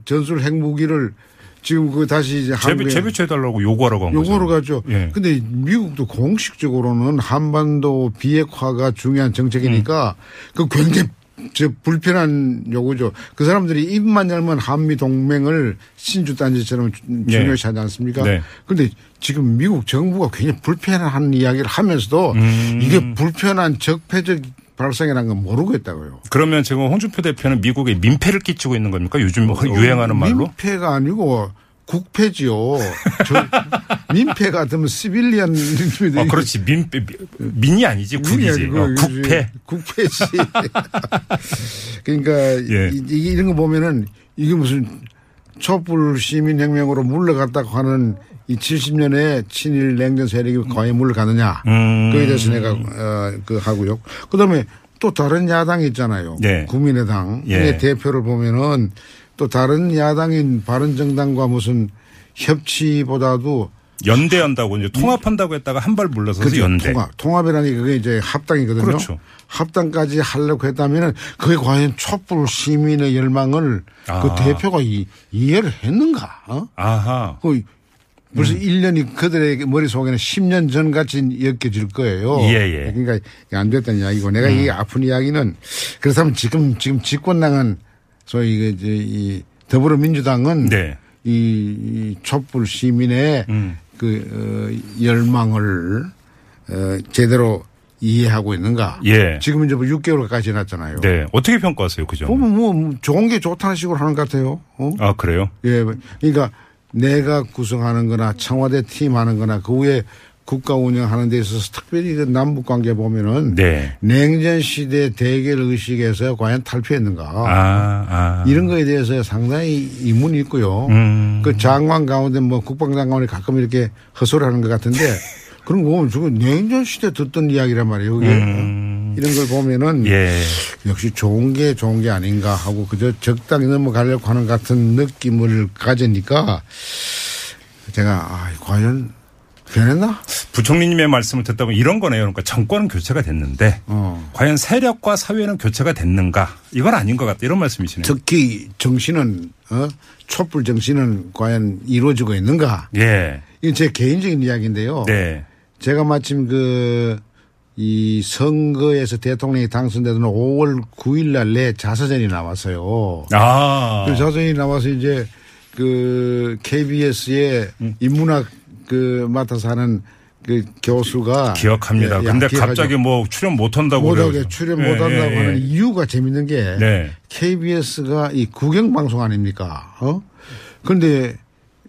전술 핵무기를 지금 그 다시 이제 재배, 한국에 재배치해달라고 요구하라고 한 거죠. 요거로 가죠. 예. 근데 미국도 공식적으로는 한반도 비핵화가 중요한 정책이니까 음. 그 굉장히 저 불편한 요구죠. 그 사람들이 입만 열면 한미 동맹을 신주 단지처럼 중요시 하지 않습니까? 네. 그런데 지금 미국 정부가 굉장히 불편한 이야기를 하면서도 음. 이게 불편한 적폐적 발상이라는 건 모르고 있다고요. 그러면 지금 홍준표 대표는 미국에 민폐를 끼치고 있는 겁니까? 요즘 유행하는 말로? 민폐가 아니고 국패지요. 저 민폐 같으면 시빌리언 아, 그렇지. 민폐, 민이 아니지. 국이지. 어, 국패. 국패지. 그러니까 예. 이, 이- 이런 거 보면은 이게 무슨 촛불 시민혁명으로 물러갔다고 하는 이 70년의 친일 냉전 세력이 과연 물러가느냐. 음. 그에 대해서 내가 어, 그 하고요. 그다음에 또 다른 야당이 있잖아요. 예. 국민의당 예. 의 대표를 보면은 또 다른 야당인 바른정당과 무슨 협치보다도 연대한다고 이제 통합한다고 했다가 한 발 물러서서 그죠. 연대. 통합. 통합이라는 게 그게 이제 합당이거든요. 그렇죠. 합당까지 하려고 했다면은 그게 과연 촛불 시민의 열망을 아. 그 대표가 이, 이해를 했는가? 어? 아하. 그 벌써 음. 일 1년이 그들의 머릿속에는 10년 전 같이 엮여질 거예요. 예, 예. 그러니까 안 됐다는 이야기고 내가 음. 이 아픈 이야기는 그렇다면 지금 지금 집권 당은 소위 그 이제 이 더불어민주당은 네. 이, 이 촛불 시민의 음. 그 어, 열망을 어, 제대로 이해하고 있는가? 예. 지금 이제 뭐 6개월 가까이 지났잖아요. 네. 어떻게 평가하세요, 그 점? 보면 뭐 좋은 게 좋다는 식으로 하는 것 같아요. 어? 아, 그래요? 예, 그러니까 내가 구성하는 거나 청와대 팀 하는 거나 그 후에 국가 운영하는 데 있어서 특별히 그 남북 관계 보면은 네. 냉전 시대 대결 의식에서 과연 탈피했는가 아, 아. 이런 거에 대해서 상당히 의문이 있고요. 음. 그 장관 가운데 뭐 국방장관이 가끔 이렇게 헛소리하는 것 같은데 그런 거 보면 저거 냉전 시대 듣던 이야기란 말이에요. 그게 음. 이런 걸 보면은 예. 역시 좋은 게 좋은 게 아닌가 하고 그저 적당히 넘어가려고 하는 같은 느낌을 가지니까 제가 아, 과연 변했나? 부총리님의 말씀을 듣다 보면 이런 거네요. 그러니까 정권은 교체가 됐는데 어. 과연 세력과 사회는 교체가 됐는가? 이건 아닌 것 같다. 이런 말씀이시네요. 특히 정신은 어? 촛불 정신은 과연 이루어지고 있는가? 예. 이건 제 개인적인 이야기인데요. 네. 제가 마침 그, 이 선거에서 대통령이 당선되던 5월 9일 날 내 자서전이 나왔어요. 아. 그 자서전이 나와서 이제 그 KBS의 음. 인문학 그 맡아서 하는 그 교수가 기억합니다. 예, 근데 기억하죠. 갑자기 뭐 출연 못 한다고 못하게. 출연 예, 못 한다고 예, 예. 하는 이유가 재밌는 게 네. KBS가 이 국영 방송 아닙니까? 어? 그런데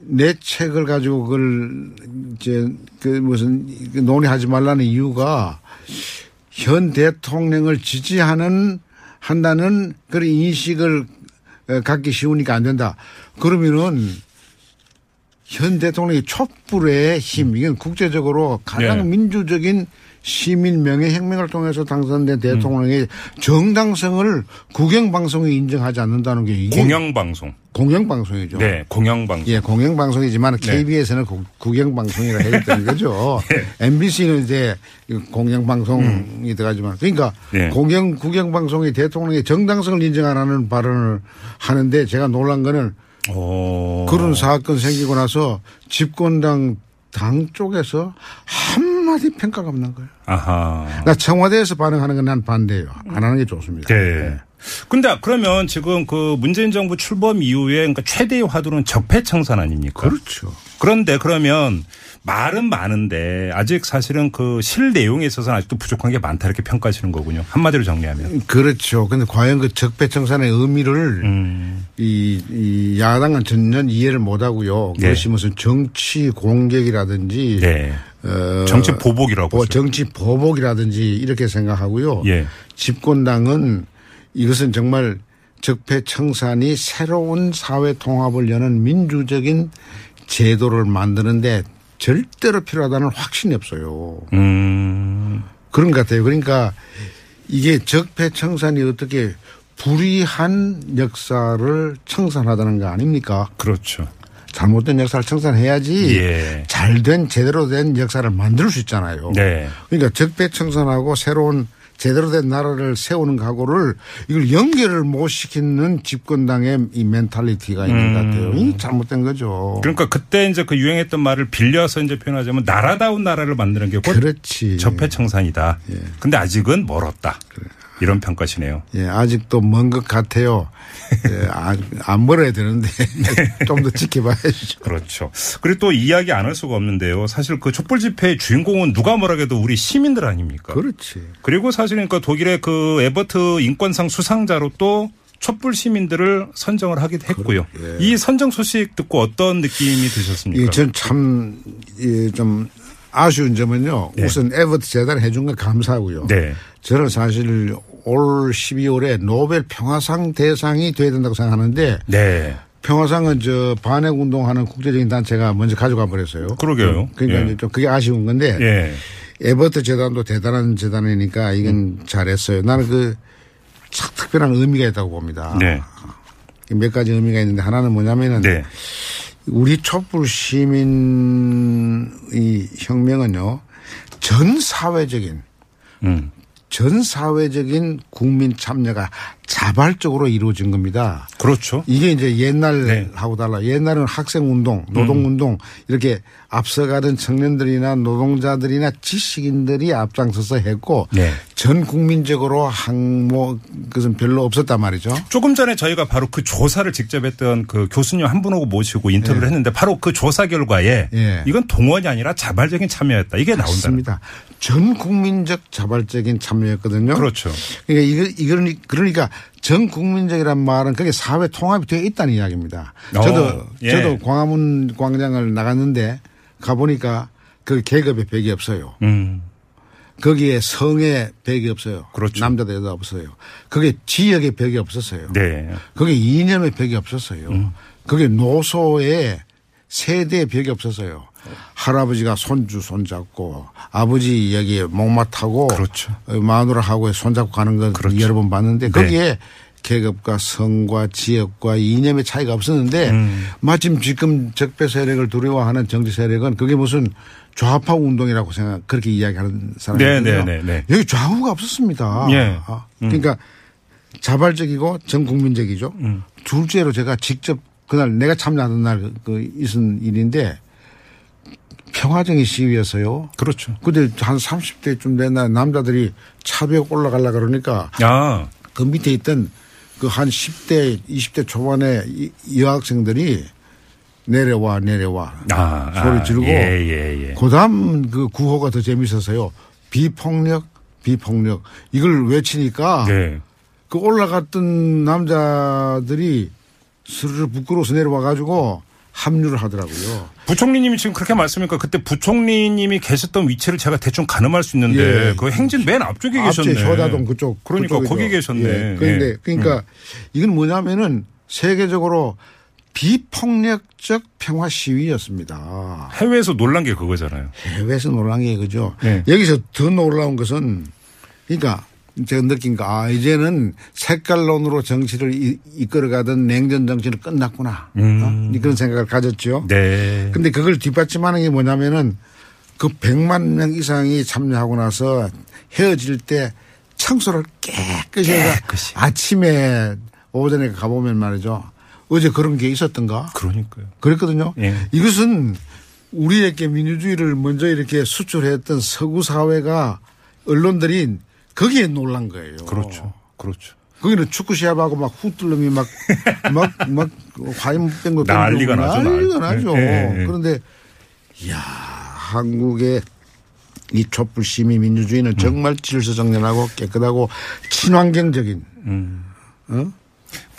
내 책을 가지고 그걸 이제 그 무슨 그 논의하지 말라는 이유가 현 대통령을 지지하는 한다는 그런 인식을 어, 갖기 쉬우니까 안 된다. 그러면은 현 대통령의 촛불의 힘, 이건 국제적으로 가장 네. 민주적인 시민 명예 혁명을 통해서 당선된 음. 대통령의 정당성을 국영방송이 인정하지 않는다는 게 이게 공영방송. 공영방송이죠. 네. 공영방송. 예, 공영방송이지만 네. KBS는 국영방송이라 해야 되는 거죠. MBC는 이제 공영방송이 들어가지만 그러니까 네. 공영 국영방송이 대통령의 정당성을 인정하라는 발언을 하는데 제가 놀란 거는 오. 그런 사건 생기고 나서 집권당 당 쪽에서 한 마디 평가가 없는 거예요. 아하. 나 청와대에서 반응하는 건 난 반대예요. 안 하는 게 좋습니다. 네. 근데 그러면 지금 그 문재인 정부 출범 이후에 그러니까 최대의 화두는 적폐 청산 아닙니까? 그렇죠. 그런데 그러면 말은 많은데 아직 사실은 그 실 내용에 있어서는 아직도 부족한 게 많다 이렇게 평가하시는 거군요. 한마디로 정리하면. 그렇죠. 근데 과연 그 적폐 청산의 의미를 음. 이, 이 야당은 전혀 이해를 못 하고요. 네. 그것이 무슨 정치 공격이라든지 네. 어, 정치 보복이라고. 뭐. 정치 보복이라든지 이렇게 생각하고요. 예. 집권당은 이것은 정말 적폐청산이 새로운 사회 통합을 여는 민주적인 제도를 만드는데 절대로 필요하다는 확신이 없어요. 음. 그런 것 같아요. 그러니까 이게 적폐청산이 어떻게 불의한 역사를 청산하다는 거 아닙니까? 그렇죠. 잘못된 역사를 청산해야지 예. 잘된 제대로 된 역사를 만들 수 있잖아요. 네. 그러니까 적폐 청산하고 새로운 제대로 된 나라를 세우는 각오를 이걸 연결을 못 시키는 집권당의 이 mentality가 있는 것 같아요. 이 잘못된 거죠. 음. 그러니까 그때 이제 그 유행했던 말을 빌려서 이제 표현하자면 나라다운 나라를 만드는 게 곧 그렇지. 적폐 청산이다. 예. 근데 아직은 멀었다. 이런 평가시네요. 예, 아직도 먼 것 같아요. 예, 안, 안 멀어야 되는데 좀 더 지켜봐야죠. 그렇죠. 그리고 또 이야기 안 할 수가 없는데요. 사실 그 촛불 집회의 주인공은 누가 뭐라 해도 우리 시민들 아닙니까? 그렇지. 그리고 사실은 그 독일의 그 에버트 인권상 수상자로 또 촛불 시민들을 선정을 하기도 했고요. 이 선정 소식 듣고 어떤 느낌이 드셨습니까? 예, 전참 예, 좀 아쉬운 점은요. 네. 우선 에버트 재단 해준 건 감사하고요. 네. 저는 사실 올 12월에 노벨 평화상 대상이 돼야 된다고 생각하는데 네. 평화상은 저 반핵 운동하는 국제적인 단체가 먼저 가져가 버렸어요. 그러게요. 그러니까 예. 이제 좀 그게 아쉬운 건데 예. 에버트 재단도 대단한 재단이니까 이건 잘했어요. 나는 그 참 특별한 의미가 있다고 봅니다. 네. 몇 가지 의미가 있는데 하나는 뭐냐면은 네. 우리 촛불 시민의 혁명은요 전 사회적인 음. 전 사회적인 국민 참여가 자발적으로 이루어진 겁니다. 그렇죠. 이게 이제 네. 음. 옛날하고 달라. 옛날은 학생 운동, 노동 운동 이렇게 앞서가던 청년들이나 노동자들이나 지식인들이 앞장서서 했고 네. 전 국민적으로 항모 그것은 별로 없었단 말이죠. 조금 전에 저희가 바로 그 조사를 직접 했던 그 교수님 한분 오고 모시고 인터뷰를 했는데 바로 그 조사 결과에 예. 이건 동원이 아니라 자발적인 참여였다. 이게 나온다. 전 국민적 자발적인 참여였거든요. 그렇죠. 그러니까 이거 이거는 그러니까 전 국민적이란 말은 그게 사회 통합이 되어 있다는 이야기입니다. 저도 어, 예. 저도 광화문 광장을 나갔는데 가 보니까 그 계급의 벽이 없어요. 음. 거기에 성의 벽이 없어요. 그렇죠. 남자도 여자 없어요. 거기에 지역의 벽이 없었어요. 네. 거기에 이념의 벽이 없었어요. 거기에 노소의 세대의 벽이 없었어요. 할아버지가 손주 손잡고 아버지 여기에 목마 타고 그렇죠. 마누라하고 손잡고 가는 걸 그렇죠. 여러 번 봤는데 네. 거기에 계급과 성과 지역과 이념의 차이가 없었는데 음. 마침 지금 적폐 세력을 두려워하는 정치 세력은 그게 무슨 좌파 운동이라고 생각 그렇게 이야기하는 사람이 네, 있거든요. 네, 네, 네. 여기 좌우가 없었습니다. 예. 아, 그러니까 자발적이고 전 국민적이죠. 음. 둘째로 제가 직접 그날 내가 참여하던 날 그 있은 일인데 평화적인 시위였어요. 그렇죠. 근데 한 30대쯤 된날 남자들이 차벽 올라가려 그러니까 아. 그 밑에 있던 그 한 10대, 20대 초반의 이- 여학생들이 내려와 내려와 아. 소리 아, 지르고 예, 예, 예. 그다음 그 구호가 더 재밌었어요. 비폭력, 비폭력 이걸 외치니까 네. 그 올라갔던 남자들이 스르르 부끄러워서 내려와 가지고 합류를 하더라고요. 부총리님이 지금 그렇게 말씀하니까 그때 부총리님이 계셨던 위치를 제가 대충 가늠할 수 있는데 예. 그 행진 맨 앞쪽에 계셨네. 효다동 그쪽 그러니까 그쪽이죠. 거기 계셨네. 예. 그런데 예. 그러니까 이건 뭐냐면은 세계적으로 비폭력적 평화 시위였습니다. 해외에서 놀란 게 그거잖아요. 해외에서 놀란 게 그죠. 네. 여기서 더 놀라운 것은 그러니까 제가 느낀 거, 아, 이제는 색깔론으로 정치를 이- 이끌어가던 냉전 정치는 끝났구나. 어? 그런 생각을 가졌죠. 음. 네. 근데 그걸 뒷받침하는 게 뭐냐면은 그 100만 명 이상이 참여하고 나서 헤어질 때 청소를 깨끗이 해서 깨끗이. 아침에 오전에 가보면 말이죠. 어제 그런 게 있었던가? 그러니까요. 그랬거든요. 예. 이것은 우리에게 민주주의를 먼저 이렇게 수출했던 서구 사회가 언론들이 거기에 놀란 거예요. 그렇죠. 그렇죠. 거기는 축구 시합하고 막 후들름이 막, 막, 막, 화염 뺀거 난리가 나죠, 난리가 난- 나죠. 예, 예. 그런데, 이야, 한국의 이 촛불 시민 음. 민주주의는 정말 질서정연하고 깨끗하고 친환경적인, 음. 어?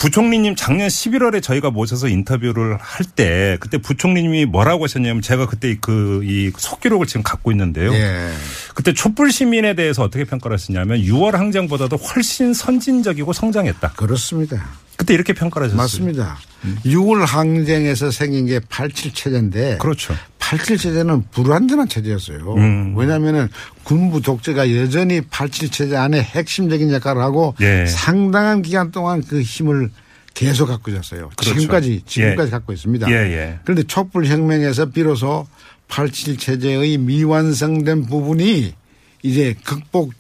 부총리님 작년 11월에 저희가 모셔서 인터뷰를 할 때 그때 부총리님이 뭐라고 하셨냐면 제가 그때 그 이 속기록을 지금 갖고 있는데요. 예. 그때 촛불 시민에 대해서 어떻게 평가를 했었냐면 6월 항쟁보다도 훨씬 선진적이고 성장했다. 그렇습니다. 그때 이렇게 평가를 하셨어요. 맞습니다. 6월 항쟁에서 생긴 게 87 체제인데 그렇죠. 87 체제는 불완전한 체제였어요. 음. 왜냐하면은 군부 독재가 여전히 87 체제 안에 핵심적인 역할을 하고 예. 상당한 기간 동안 그 힘을 계속 갖고 있었어요. 그렇죠. 지금까지 지금까지 예. 갖고 있습니다. 예, 예. 그런데 촛불 혁명에서 비로소 87 체제의 미완성된 부분이 이제 극복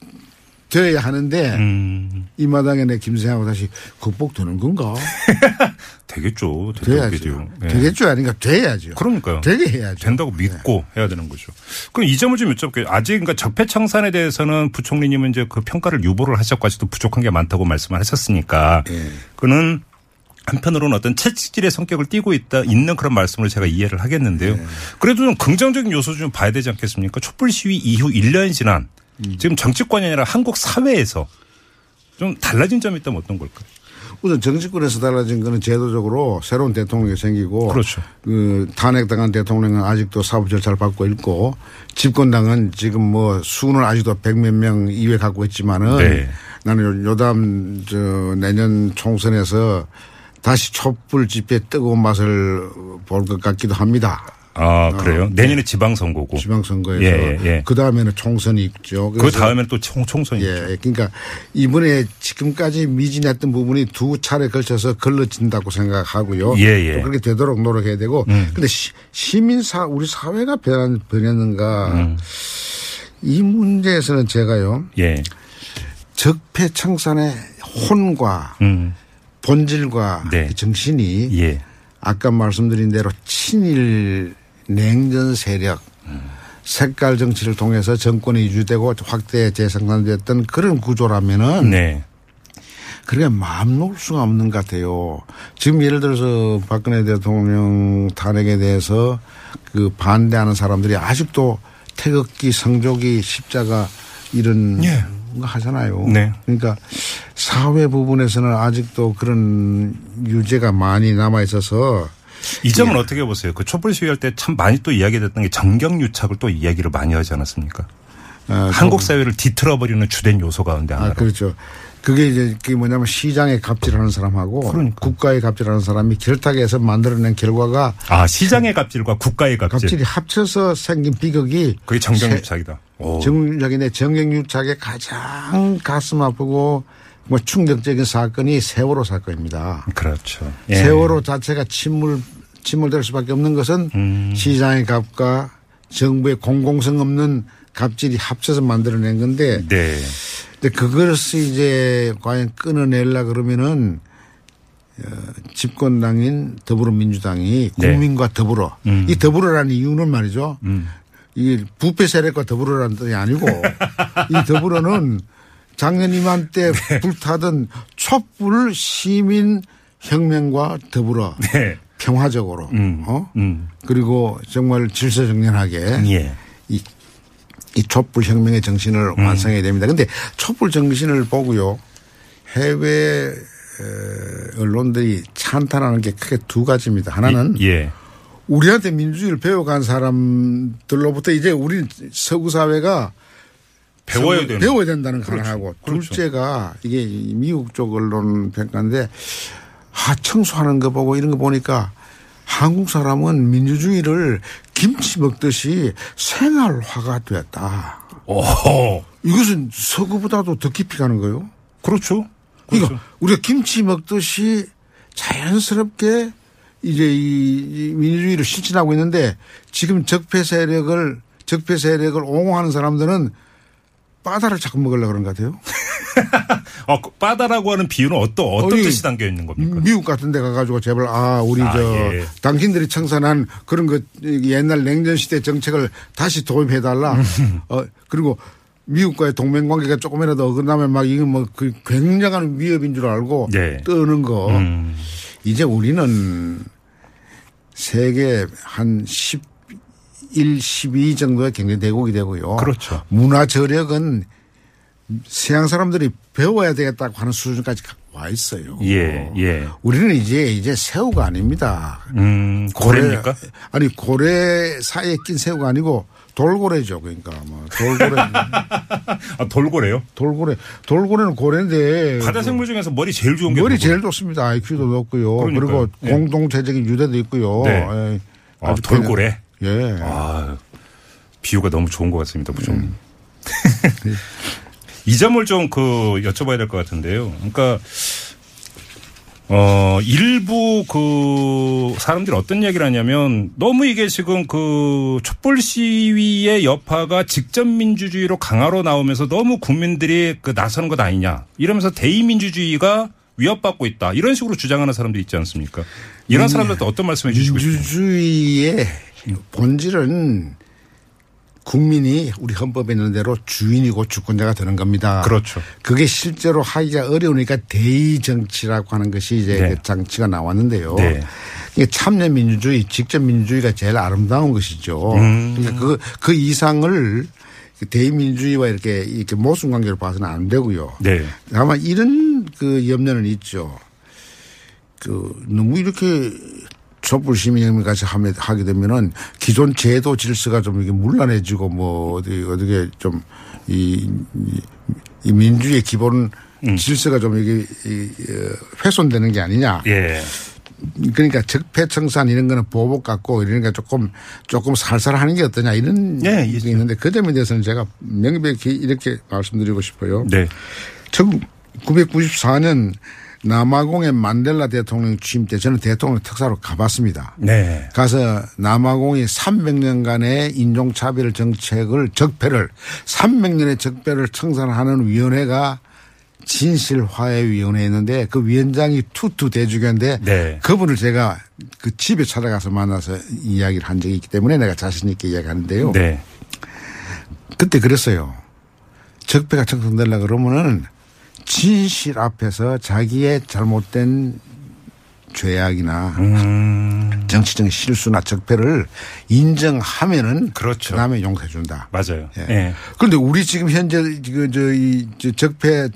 되어야 하는데 음, 이 마당에 내 김생하고 다시 극복되는 건가? 되겠죠. 돼야죠. 되겠죠. 예. 되겠죠. 아닌가? 돼야죠. 그러니까요. 되게 해야죠. 된다고 믿고 해야 되는 거죠. 그럼 이 점을 좀 여쭤볼게요. 아직 그러니까 적폐청산에 대해서는 부총리님은 이제 그 평가를 유보를 하셨고 아직도 부족한 게 많다고 말씀을 하셨으니까 예. 그는 한편으로는 어떤 채찍질의 성격을 띠고 있다 있는 그런 말씀을 제가 이해를 하겠는데요. 네. 그래도 좀 긍정적인 요소 좀 봐야 되지 않겠습니까? 촛불 시위 이후 1년이 지난 음. 지금 정치권이 아니라 한국 사회에서 좀 달라진 점이 있다면 어떤 걸까요? 우선 정치권에서 달라진 거는 제도적으로 새로운 대통령이 생기고 그렇죠. 그 탄핵당한 대통령은 아직도 사법 절차를 밟고 있고 집권당은 지금 뭐 수는 아직도 백몇 명 이외 갖고 있지만은 네. 나는 요- 요담 저 내년 총선에서 다시 촛불 집회 뜨거운 맛을 볼 것 같기도 합니다. 아 그래요? 내년에 지방선거고 어, 네. 지방선거에서 예, 예. 그 다음에는 총선이 있죠. 그 다음에는 또 총, 총선이 있죠. 예, 그러니까 이번에 지금까지 미진했던 부분이 두 차례 걸쳐서 걸러진다고 생각하고요. 예, 예. 또 그렇게 되도록 노력해야 되고. 근데 시, 시민사 우리 사회가 변, 변했는가 음. 이 문제에서는 제가요 예. 적폐청산의 혼과 음. 본질과 네. 그 정신이 예. 아까 말씀드린 대로 친일 냉전 세력 색깔 정치를 통해서 정권이 유지되고 확대 재생산됐던 그런 구조라면은 네. 그게 마음 놓을 수가 없는 것 같아요. 지금 예를 들어서 박근혜 대통령 탄핵에 대해서 그 반대하는 사람들이 아직도 태극기, 성조기, 십자가 이런 예. 거 하잖아요. 네. 그러니까 사회 부분에서는 아직도 그런 유죄가 많이 남아 있어서 이 점은 예. 어떻게 보세요? 그 촛불 시위할 때 참 많이 또 이야기됐던 게 정경유착을 또 이야기를 많이 하지 않았습니까? 어, 한국 사회를 뒤틀어버리는 주된 요소 가운데 아, 하나로. 그렇죠. 그게 이제 그게 뭐냐면 시장에 갑질하는 사람하고 그러니까. 국가에 갑질하는 사람이 결탁해 서 만들어낸 결과가 아 시장의 갑질과 국가의 갑질. 갑질이 합쳐서 생긴 비극이 그게 정경유착이다. 오. 정유착인데 정경유착의 가장 가슴 아프고 뭐 충격적인 사건이 세월호 사건입니다. 그렇죠. 예. 세월호 자체가 침몰 침몰될 수밖에 없는 것은 음. 시장의 갑과 정부의 공공성 없는 갑질이 합쳐서 만들어낸 건데 네. 근데 그것을 이제 과연 끊어내려 그러면은 어, 집권당인 더불어민주당이 네. 국민과 더불어 음. 이 더불어라는 이유는 말이죠. 이 부패 세력과 더불어라는 뜻이 아니고 이 더불어는 작년 이맘때 네. 불타던 촛불 시민 혁명과 더불어 네. 평화적으로 음. 어 음. 그리고 정말 질서정연하게 예. 이, 이 촛불 혁명의 정신을 음. 완성해야 됩니다. 근데 촛불 정신을 보고요. 해외 에, 언론들이 찬탄하는 게 크게 두 가지입니다. 하나는 예. 우리한테 민주주의를 배워간 사람들로부터 이제 우리 서구 사회가 배워야 되는. 배워야 된다는 거 그렇죠. 그렇죠. 둘째가 이게 이 미국 쪽 언론 평가인데 아 청소하는 거 보고 이런 거 보니까 한국 사람은 민주주의를 김치 먹듯이 생활화가 됐다. 오. 이것은 서구보다도 더 깊이 가는 거예요. 그렇죠. 그러니까 그렇죠. 우리가 김치 먹듯이 자연스럽게 이제 이, 이 민주주의를 실천하고 있는데 지금 적폐 세력을 적폐 세력을 옹호하는 사람들은 바다를 자꾸 먹으려고 그런 것 같아요. 어, 그 빠다라고 하는 비유는 어떤 어떤 어이, 뜻이 담겨 있는 겁니까? 미국 같은 데 가가지고 제발 아 우리 아, 저 예. 당신들이 청산한 그런 그 옛날 냉전 시대 정책을 다시 도입해 달라. 어 그리고 미국과의 동맹 관계가 조금이라도 어긋나면 막 이건 뭐그 굉장한 위협인 줄 알고 네. 뜨는 거. 음. 이제 우리는 세계 한 11, 12 정도의 경제 대국이 되고요. 그렇죠. 문화 저력은 서양 사람들이 배워야 되겠다고 하는 수준까지 와 있어요. 예, 예. 우리는 이제 이제 새우가 아닙니다. 음, 고래입니까? 고래- 아니 고래 사이에 낀 새우가 아니고 돌고래죠. 그러니까 뭐 돌고래 아, 돌고래요? 돌고래 돌고래는 고래인데 바다 생물 중에서 머리 제일 좋은 게 머리 돌고래. 제일 좋습니다. IQ도 높고요. 그러니까요. 그리고 예. 공동체적인 유대도 있고요. 네. 예. 아, 돌고래. 예. 아, 비유가 너무 좋은 것 같습니다, 부총님. 음. 이 점을 좀 그 여쭤봐야 될 것 같은데요. 그러니까 어 일부 그 사람들이 어떤 얘기를 하냐면 너무 이게 지금 그 촛불 시위의 여파가 직접 민주주의로 강화로 나오면서 너무 국민들이 그 나서는 것 아니냐 이러면서 대의민주주의가 위협받고 있다 이런 식으로 주장하는 사람들이 있지 않습니까? 이런 사람들한테 어떤 말씀해 주시고 싶어요? 민주주의의 본질은 국민이 우리 헌법에 있는 대로 주인이고 주권자가 되는 겁니다. 그렇죠. 그게 실제로 하기가 어려우니까 대의 정치라고 하는 것이 이제 네. 그 장치가 나왔는데요. 네. 이게 참여 민주주의, 직접 민주주의가 제일 아름다운 것이죠. 음. 그러니까 그, 그 이상을 대의민주주의와 이렇게 이렇게 모순 관계로 봐서는 안 되고요. 네. 다만 이런 그 염려는 있죠. 그 너무 이렇게 촛불 하면 하게 되면은 기존 제도 질서가 좀 이게 문란해지고 뭐 어디 어떻게 좀 이 이 민주의 기본 질서가 좀 이게 이, 어, 훼손되는 게 아니냐. 예. 그러니까 적폐청산 이런 거는 보복 같고 이러니까 조금 조금 살살 하는 게 어떠냐 이런 예, 게 있죠. 있는데 그 점에 대해서는 제가 명백히 이렇게 말씀드리고 싶어요. 네. 1994년 남아공의 만델라 대통령 취임 때 저는 대통령 특사로 가봤습니다. 네. 가서 남아공이 300년간의 인종차별 정책을 적폐를 300년의 적폐를 청산하는 위원회가 진실화해위원회였는데 그 위원장이 투투 대주교인데 네. 그분을 제가 그 집에 찾아가서 만나서 이야기를 한 적이 있기 때문에 내가 자신 있게 이야기하는데요. 네. 그때 그랬어요. 적폐가 청산되려 그러면은 진실 앞에서 자기의 잘못된 죄악이나 음. 정치적인 실수나 적폐를 인정하면은 그렇죠. 그다음에 용서해 준다. 맞아요. 예. 예. 그런데 우리 지금 현재 그저이 적폐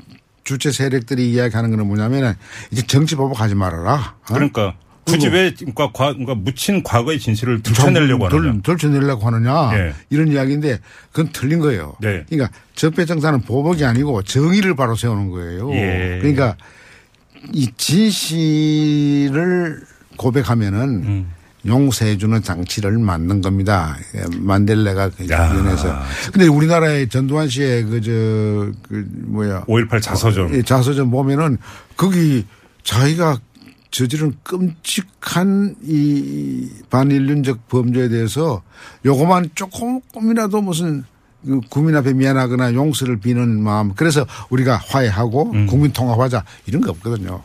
주체 세력들이 이야기하는 거는 뭐냐면은 이제 정치 보복하지 말아라. 어? 그러니까 굳이 왜 그러니까, 과, 그러니까 묻힌 과거의 진실을 들춰내려고 덜- 하느냐. 덜쳐내려고 하느냐 예. 이런 이야기인데 그건 틀린 거예요. 네. 그러니까 적폐청산은 보복이 아니고 정의를 바로 세우는 거예요. 예. 그러니까 이 진실을 고백하면은 음. 용서해주는 장치를 만든 겁니다. 예, 만델레가 그 야. 위원회에서. 근데 우리나라의 전두환 씨의 그, 저, 그, 뭐야. 5.18 자서전. 예, 자서전 보면은 거기 자기가 저지른 끔찍한 이 반인륜적 범죄에 대해서 요거만 조금이라도 무슨 그 국민 앞에 미안하거나 용서를 비는 마음 그래서 우리가 화해하고 국민 통합하자 이런 거 없거든요.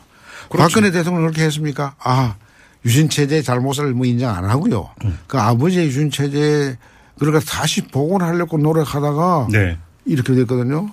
박근혜 대통령 그렇게 했습니까? 아 유신 체제 잘못을 뭐 인정 안 하고요. 그 아버지의 유신 체제 그러니까 다시 복원하려고 노력하다가 네. 이렇게 됐거든요.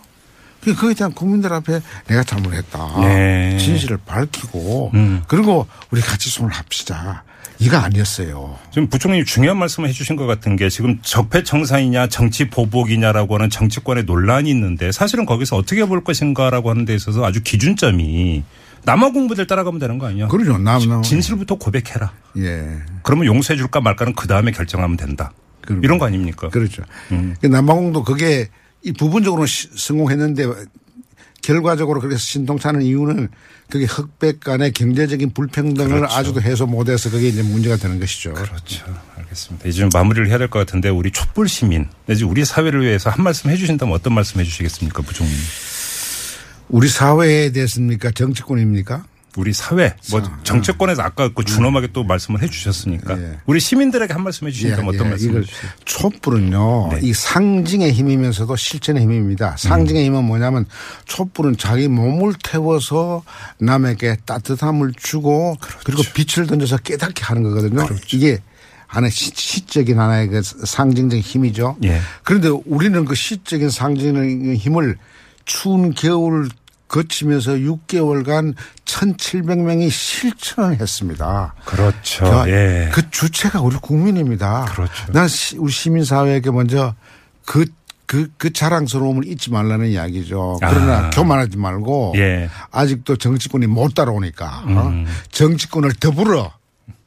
그 그거에 대한 국민들 앞에 내가 잘못했다. 네. 진실을 밝히고 음. 그리고 우리 같이 손을 합시다. 이거 아니었어요. 지금 부총리님 중요한 말씀을 해주신 것 같은 게 지금 적폐청산이냐 정치 보복이냐라고 하는 정치권의 논란이 있는데 사실은 거기서 어떻게 볼 것인가라고 하는 데 있어서 아주 기준점이 남아 공부들 따라가면 되는 거 아니야? 그러죠. 남, 남. 진실부터 고백해라. 예. 그러면 용서해 줄까 말까는 그 다음에 결정하면 된다. 그럼- 이런 거 아닙니까? 그렇죠. 음. 그 남아공도 그게 이 부분적으로 시- 성공했는데 결과적으로 그렇게 신통차는 이유는 그게 흑백 간의 경제적인 불평등을 그렇죠. 아주도 해소 못해서 그게 이제 문제가 되는 것이죠. 그렇죠. 알겠습니다. 이제 좀 마무리를 해야 될 것 같은데 우리 촛불 시민 내지 우리 사회를 위해서 한 말씀 해주신다면 어떤 말씀 해주시겠습니까, 부총리? 우리 사회에 대해서입니까? 정치권입니까? 우리 사회, 뭐 사- 정치권에서 아까 그 준엄하게 또 말씀을 해주셨으니까 예. 우리 시민들에게 한 말씀 해주신다면 어떤 말씀 이걸? 촛불은요, 네. 이 상징의 힘이면서도 실천의 힘입니다. 상징의 힘은 뭐냐면 촛불은 자기 몸을 태워서 남에게 따뜻함을 주고 그리고 그렇죠. 빛을 던져서 깨닫게 하는 거거든요. 이게 하나의 시, 시적인 하나의 그 상징적인 힘이죠. 예. 그런데 우리는 그 시적인 상징적인 힘을 추운 겨울 거치면서 6개월간 1,700명이 실천을 했습니다. 그렇죠. 그, 예. 그 주체가 우리 국민입니다. 그렇죠. 난 시- 우리 시민사회에게 먼저 그, 그, 그 자랑스러움을 잊지 말라는 이야기죠. 그러나 아. 교만하지 말고 예. 아직도 정치권이 못 따라오니까 어? 음. 정치권을 더불어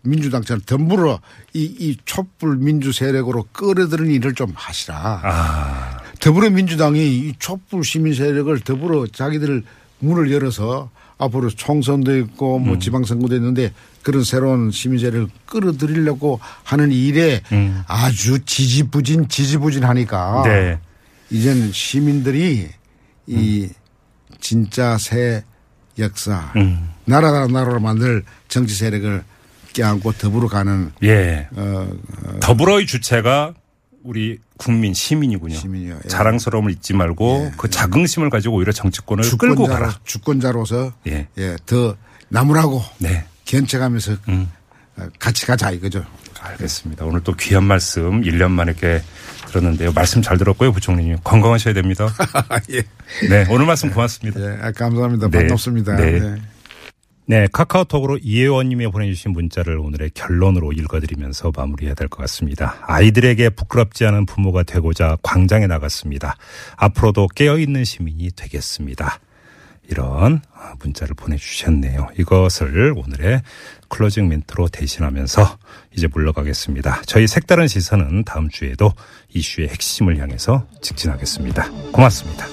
민주당처럼 더불어 이, 이 촛불 민주 세력으로 끌어들이는 일을 좀 하시라. 아, 더불어민주당이 이 촛불 시민 세력을 더불어 자기들 문을 열어서 앞으로 총선도 있고 음. 뭐 지방선거도 있는데 그런 새로운 시민 세력을 끌어들이려고 하는 일에 아주 지지부진 지지부진하니까 네. 이제는 시민들이 이 진짜 새 역사 음. 나라 나라로 만들 정치 세력을 껴안고 더불어 가는 예. 어, 더불어의 주체가 우리 국민 시민이군요. 시민이요. 예. 자랑스러움을 잊지 말고 그 자긍심을 가지고 오히려 정치권을 끌고 주권자로, 가라. 주권자로서 예. 예, 더 나무라고 네. 견책하면서 음. 어, 같이 가자 이거죠. 알겠습니다. 오늘 또 귀한 말씀 1년 만에 이렇게 들었는데요. 말씀 잘 들었고요, 부총리님. 건강하셔야 됩니다. 예. 네, 오늘 말씀 고맙습니다. 예, 아, 감사합니다. 네. 반갑습니다. 네. 네. 네, 카카오톡으로 이혜원님이 보내주신 문자를 오늘의 결론으로 읽어드리면서 마무리해야 될 것 같습니다. 아이들에게 부끄럽지 않은 부모가 되고자 광장에 나갔습니다. 앞으로도 깨어있는 시민이 되겠습니다. 이런 문자를 보내주셨네요. 이것을 오늘의 클로징 멘트로 대신하면서 이제 물러가겠습니다. 저희 색다른 시선은 다음 주에도 이슈의 핵심을 향해서 직진하겠습니다. 고맙습니다.